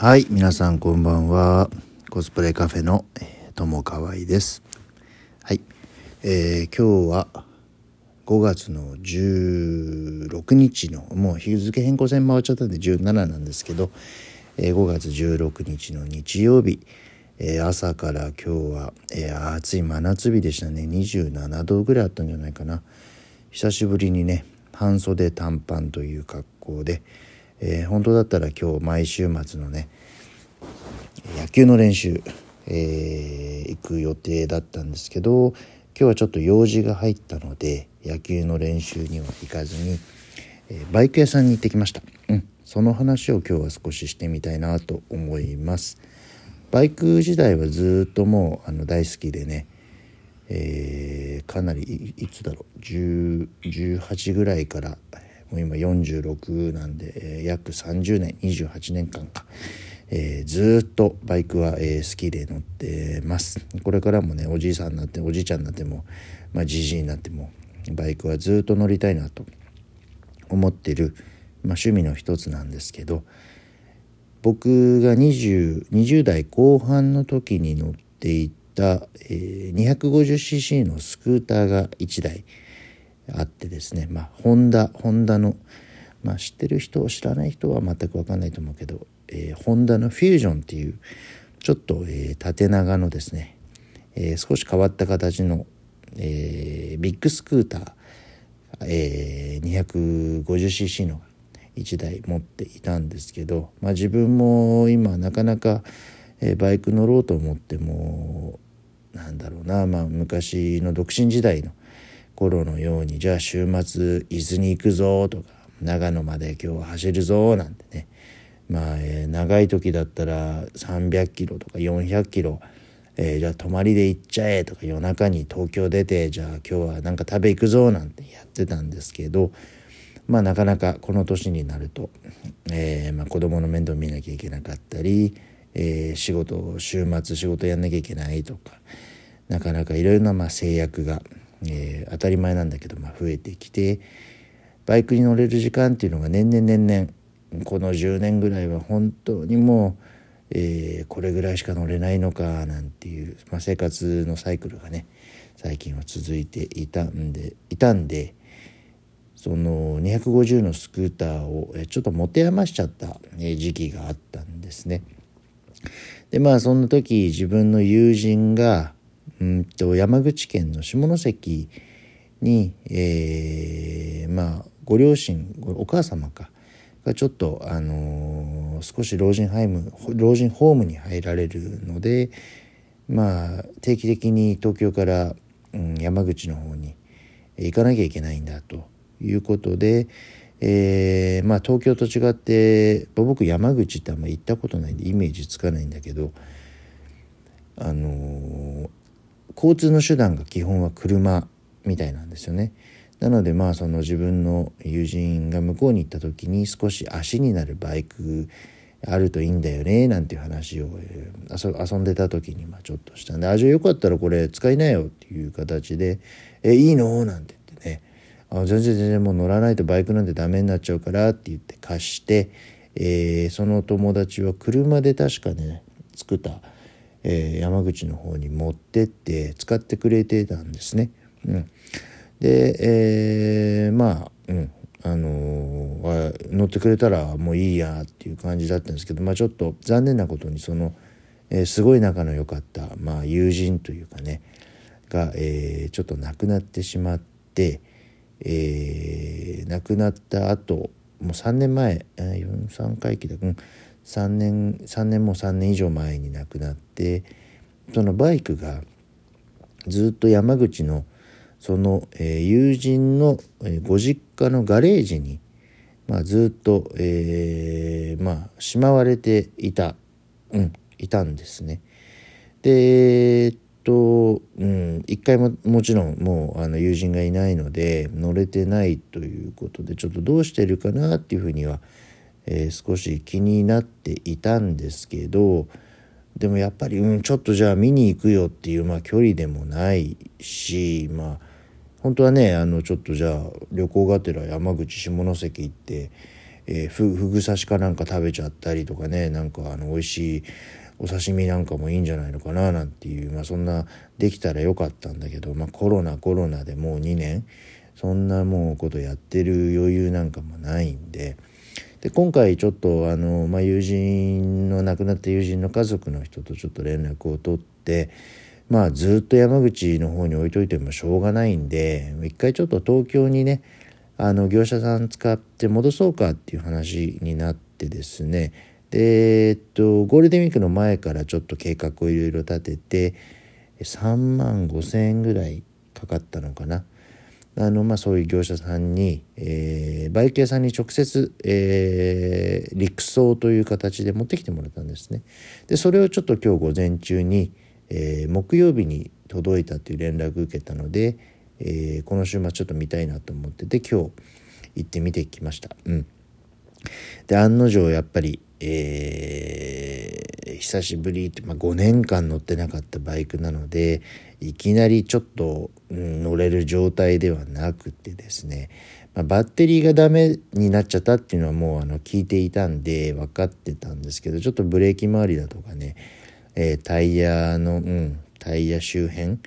はい皆さんこんばんは。コスプレカフェの友川合です。はい、えー、今日は5月の16日のもう日付変更線回っちゃったんで17なんですけど、えー、5月16日の日曜日、えー、朝から今日は、えー、暑い真夏日でしたね。27度ぐらいあったんじゃないかな。久しぶりにね半袖短パンという格好で、えー、本当だったら今日毎週末のね野球の練習、えー、行く予定だったんですけど今日はちょっと用事が入ったので野球の練習には行かずに、えー、バイク屋さんに行ってきました、うん、その話を今日は少ししてみたいなと思います。バイク時代はずっともうあの大好きでねえー、かなりいつだろう18ぐらいからもう今46なんで、えー、約30年28年間か、えー、ずっとバイクは、えー、好きで乗ってます。これからもねおじいさんになっておじいちゃんになってもまあじじいになってもバイクはずっと乗りたいなと思ってる、まあ、趣味の一つなんですけど僕が 20, 20代後半の時に乗っていた、えー、250cc のスクーターが1台あってですねまあホンダホンダの、まあ、知ってる人を知らない人は全く分かんないと思うけど、えー、ホンダのフュージョンっていうちょっと、えー、縦長のですね、えー、少し変わった形の、えー、ビッグスクーター、えー、250cc の1台持っていたんですけど、まあ、自分も今なかなか、えー、バイク乗ろうと思ってもなんだろうな、まあ、昔の独身時代の頃のようにじゃあ週末伊豆に行くぞとか長野まで今日は走るぞなんてね。まあ、えー、長い時だったら300キロとか400キロ、えー、じゃあ泊まりで行っちゃえとか夜中に東京出てじゃあ今日はなんか食べ行くぞなんてやってたんですけどまあなかなかこの年になると、えーまあ、子供の面倒見なきゃいけなかったり、えー、仕事週末仕事やんなきゃいけないとかなかなかいろいろなまあ制約がえー、当たり前なんだけど、まあ、増えてきてバイクに乗れる時間っていうのが年々年々この10年ぐらいは本当にもう、えー、これぐらいしか乗れないのかなんていう、まあ、生活のサイクルがね最近は続いていたんでいたんでその250のスクーターをちょっと持て余しちゃった時期があったんですね。でまあそんな時自分の友人がうんと山口県の下関に、えー、まあご両親お母様かがちょっと、あのー、少し老人ハイム老人ホームに入られるのでまあ定期的に東京から、うん、山口の方に行かなきゃいけないんだということで、えー、まあ東京と違って僕山口ってあんま行ったことないんでイメージつかないんだけどあのー、交通の手段が基本は車みたいなんですよね。なのでまあその自分の友人が向こうに行った時に少し足になるバイクあるといいんだよねなんていう話を、遊んでた時にまあちょっとしたんで「あじゃあよかったらこれ使いなよ」っていう形で「えいいの?」なんて言ってねあ全然全然もう乗らないとバイクなんてダメになっちゃうからって言って貸して、えー、その友達は車で確かね作ったえー、山口の方に持ってって使ってくれてたんですね。うん、で、えー、まあ、うん。あのー、乗ってくれたらもういいやっていう感じだったんですけど、まあ、ちょっと残念なことにその、えー、すごい仲の良かった、まあ、友人というかねが、えー、ちょっと亡くなってしまって、えー、亡くなった後もう3年前43回忌だ、うん、3年3年も3年以上前に亡くなってそのバイクがずっと山口のその、え、友人の、え、ご実家のガレージに、まあ、ずっと、えー、まあしまわれていた、うん、いたんですね。でえっと、うん、一回ももちろんもうあの友人がいないので乗れてないということでちょっとどうしてるかなっていうふうにはえー、少し気になっていたんですけどでもやっぱり、うん、ちょっとじゃあ見に行くよっていう、まあ、距離でもないしまあ本当はねあのちょっとじゃあ旅行がてら山口下関行って、えー、ふふぐ刺しかなんか食べちゃったりとかねなんかあの美味しいお刺身なんかもいいんじゃないのかななんていう、まあ、そんなできたらよかったんだけど、まあ、コロナコロナでもう2年そんなもうことやってる余裕なんかもないんでで今回ちょっとあの、まあ、友人の亡くなった友人の家族の人とちょっと連絡を取ってまあずっと山口の方に置いといてもしょうがないんで一回ちょっと東京にねあの業者さん使って戻そうかっていう話になってですねでえっとゴールデンウィークの前からちょっと計画をいろいろ立てて3万5,000円ぐらいかかったのかな。あのまあ、そういう業者さんに、えー、バイク屋さんに直接、えー、陸送という形で持ってきてもらったんですね。でそれをちょっと今日午前中に、えー、木曜日に届いたという連絡を受けたので、えー、この週末ちょっと見たいなと思ってて今日行ってみてきました。うん、で案の定やっぱりえー、久しぶりって、まあ、5年間乗ってなかったバイクなのでいきなりちょっと、うん、乗れる状態ではなくてですね、まあ、バッテリーがダメになっちゃったっていうのはもうあの聞いていたんで分かってたんですけどちょっとブレーキ周りだとかね、えー、タイヤの、うん、タイヤ周辺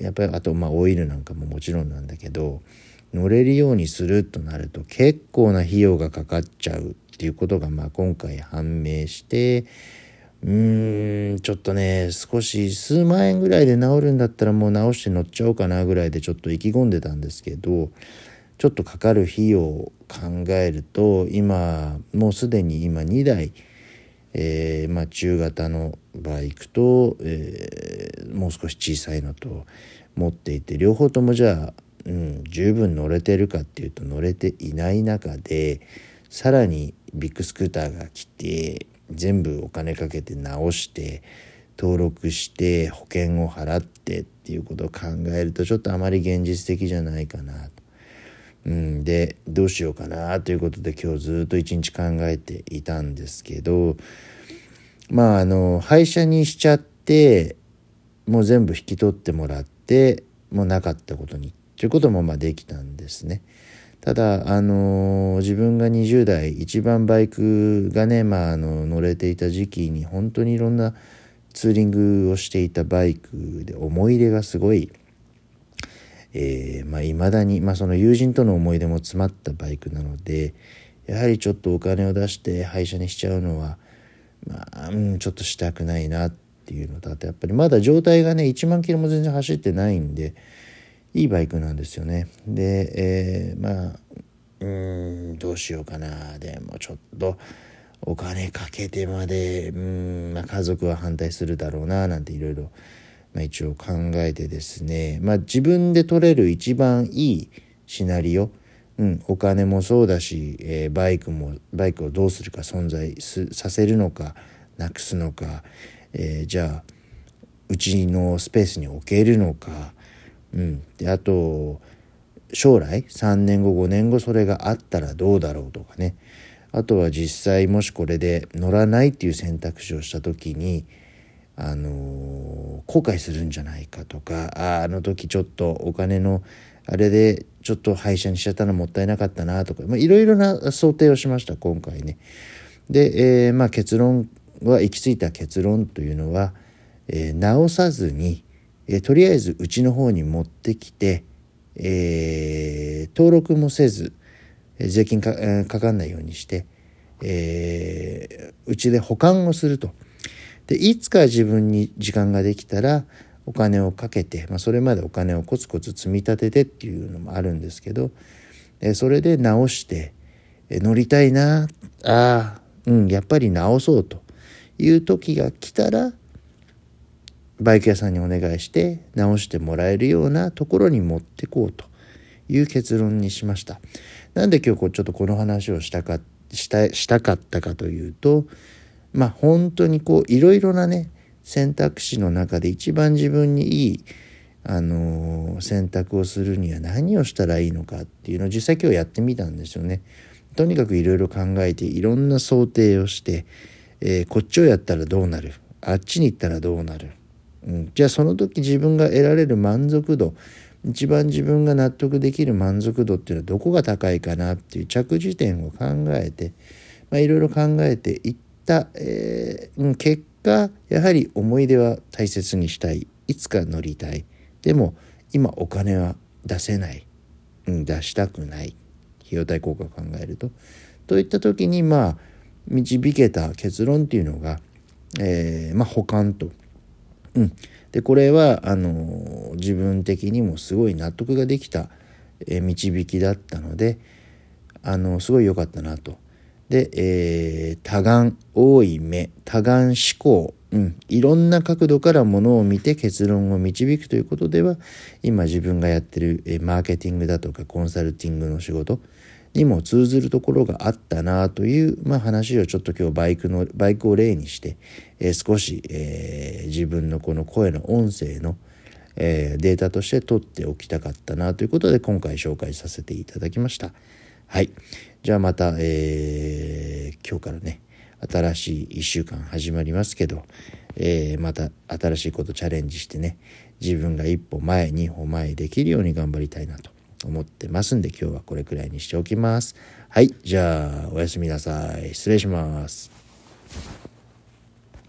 やっぱりあとまあオイルなんかももちろんなんだけど乗れるようにするとなると結構な費用がかかっちゃうっていうことがまあ今回判明してうーんちょっとね少し数万円ぐらいで治るんだったらもう直して乗っちゃおうかなぐらいでちょっと意気込んでたんですけどちょっとかかる費用を考えると今もうすでに今2台、えー、まあ、中型のバイクと、えー、もう少し小さいのと持っていて両方ともじゃあ、うん、十分乗れてるかっていうと乗れていない中でさらにビッグスクーターが来て全部お金かけて直して登録して保険を払ってっていうことを考えるとちょっとあまり現実的じゃないかなと。うん、でどうしようかなということで今日ずっと一日考えていたんですけどまああの廃車にしちゃってもう全部引き取ってもらってもうなかったことにということもまあできたんですね。ただ、あの自分が20代一番バイクがね、まあ、あの乗れていた時期に本当にいろんなツーリングをしていたバイクで思い入れがすごい、えー、まあ、未だに、まあ、その友人との思い出も詰まったバイクなのでやはりちょっとお金を出して廃車にしちゃうのは、まあ、うん、ちょっとしたくないなっていうのとあとやっぱりまだ状態がね1万キロも全然走ってないんで。いいバイクなんですよね。で、えー、まあうんどうしようかな。でもちょっとお金かけてまでうん、まあ、家族は反対するだろうななんていろいろ一応考えてですね、まあ、自分で取れる一番いいシナリオ、うん、お金もそうだし、えー、バイクもバイクをどうするか存在させるのかなくすのか、えー、じゃあうちのスペースに置けるのかうん、であと将来3年後5年後それがあったらどうだろうとかねあとは実際もしこれで乗らないっていう選択肢をした時にあの、後悔するんじゃないかとかああの時ちょっとお金のあれでちょっと廃車にしちゃったのもったいなかったなとかいろいろな想定をしました今回ね。で、えー、まあ、結論は行き着いた結論というのは、えー、直さずにえー、とりあえずうちの方に持ってきて、えー、登録もせず税金か,、かんないようにしてえー、うちで保管をすると。でいつか自分に時間ができたらお金をかけて、まあ、それまでお金をコツコツ積み立ててっていうのもあるんですけど、え、それで直して、え、乗りたいなああうんやっぱり直そうという時が来たらバイク屋さんにお願いして直してもらえるようなところに持ってこうという結論にしました。なんで今日ちょっとこの話をしたかしたしたかったかというとまあ本当にこういろいろなね選択肢の中で一番自分にいいあのー、選択をするには何をしたらいいのかっていうのを実際今日やってみたんですよね。とにかくいろいろ考えていろんな想定をして、えー、こっちをやったらどうなるあっちに行ったらどうなるうん、じゃあその時自分が得られる満足度一番自分が納得できる満足度っていうのはどこが高いかなっていう着地点を考えて、いろいろ考えていった、えー、結果やはり思い出は大切にしたい。いつか乗りたい。でも今お金は出せない、うん、出したくない。費用対効果を考えると。といった時にまあ導けた結論っていうのが、えー、まあ保管と。うん、でこれはあの自分的にもすごい納得ができた、え、導きだったのであのすごい良かったなと。で、えー、多眼多い目多眼思考、うん、いろんな角度からものを見て結論を導くということでは今自分がやってる、え、マーケティングだとかコンサルティングの仕事にも通ずるところがあったなという、まあ、話をちょっと今日バイクのバイクを例にして、えー、少し、えー、自分のこの声の音声の、えー、データとして取っておきたかったなということで今回紹介させていただきました。はい。じゃあまた、えー、今日からね、新しい1週間始まりますけど、えー、また新しいことチャレンジしてね、自分が一歩前、二歩前できるように頑張りたいなと思ってますんで、今日はこれくらいにしておきます。はい。じゃあ、おやすみなさい。失礼します。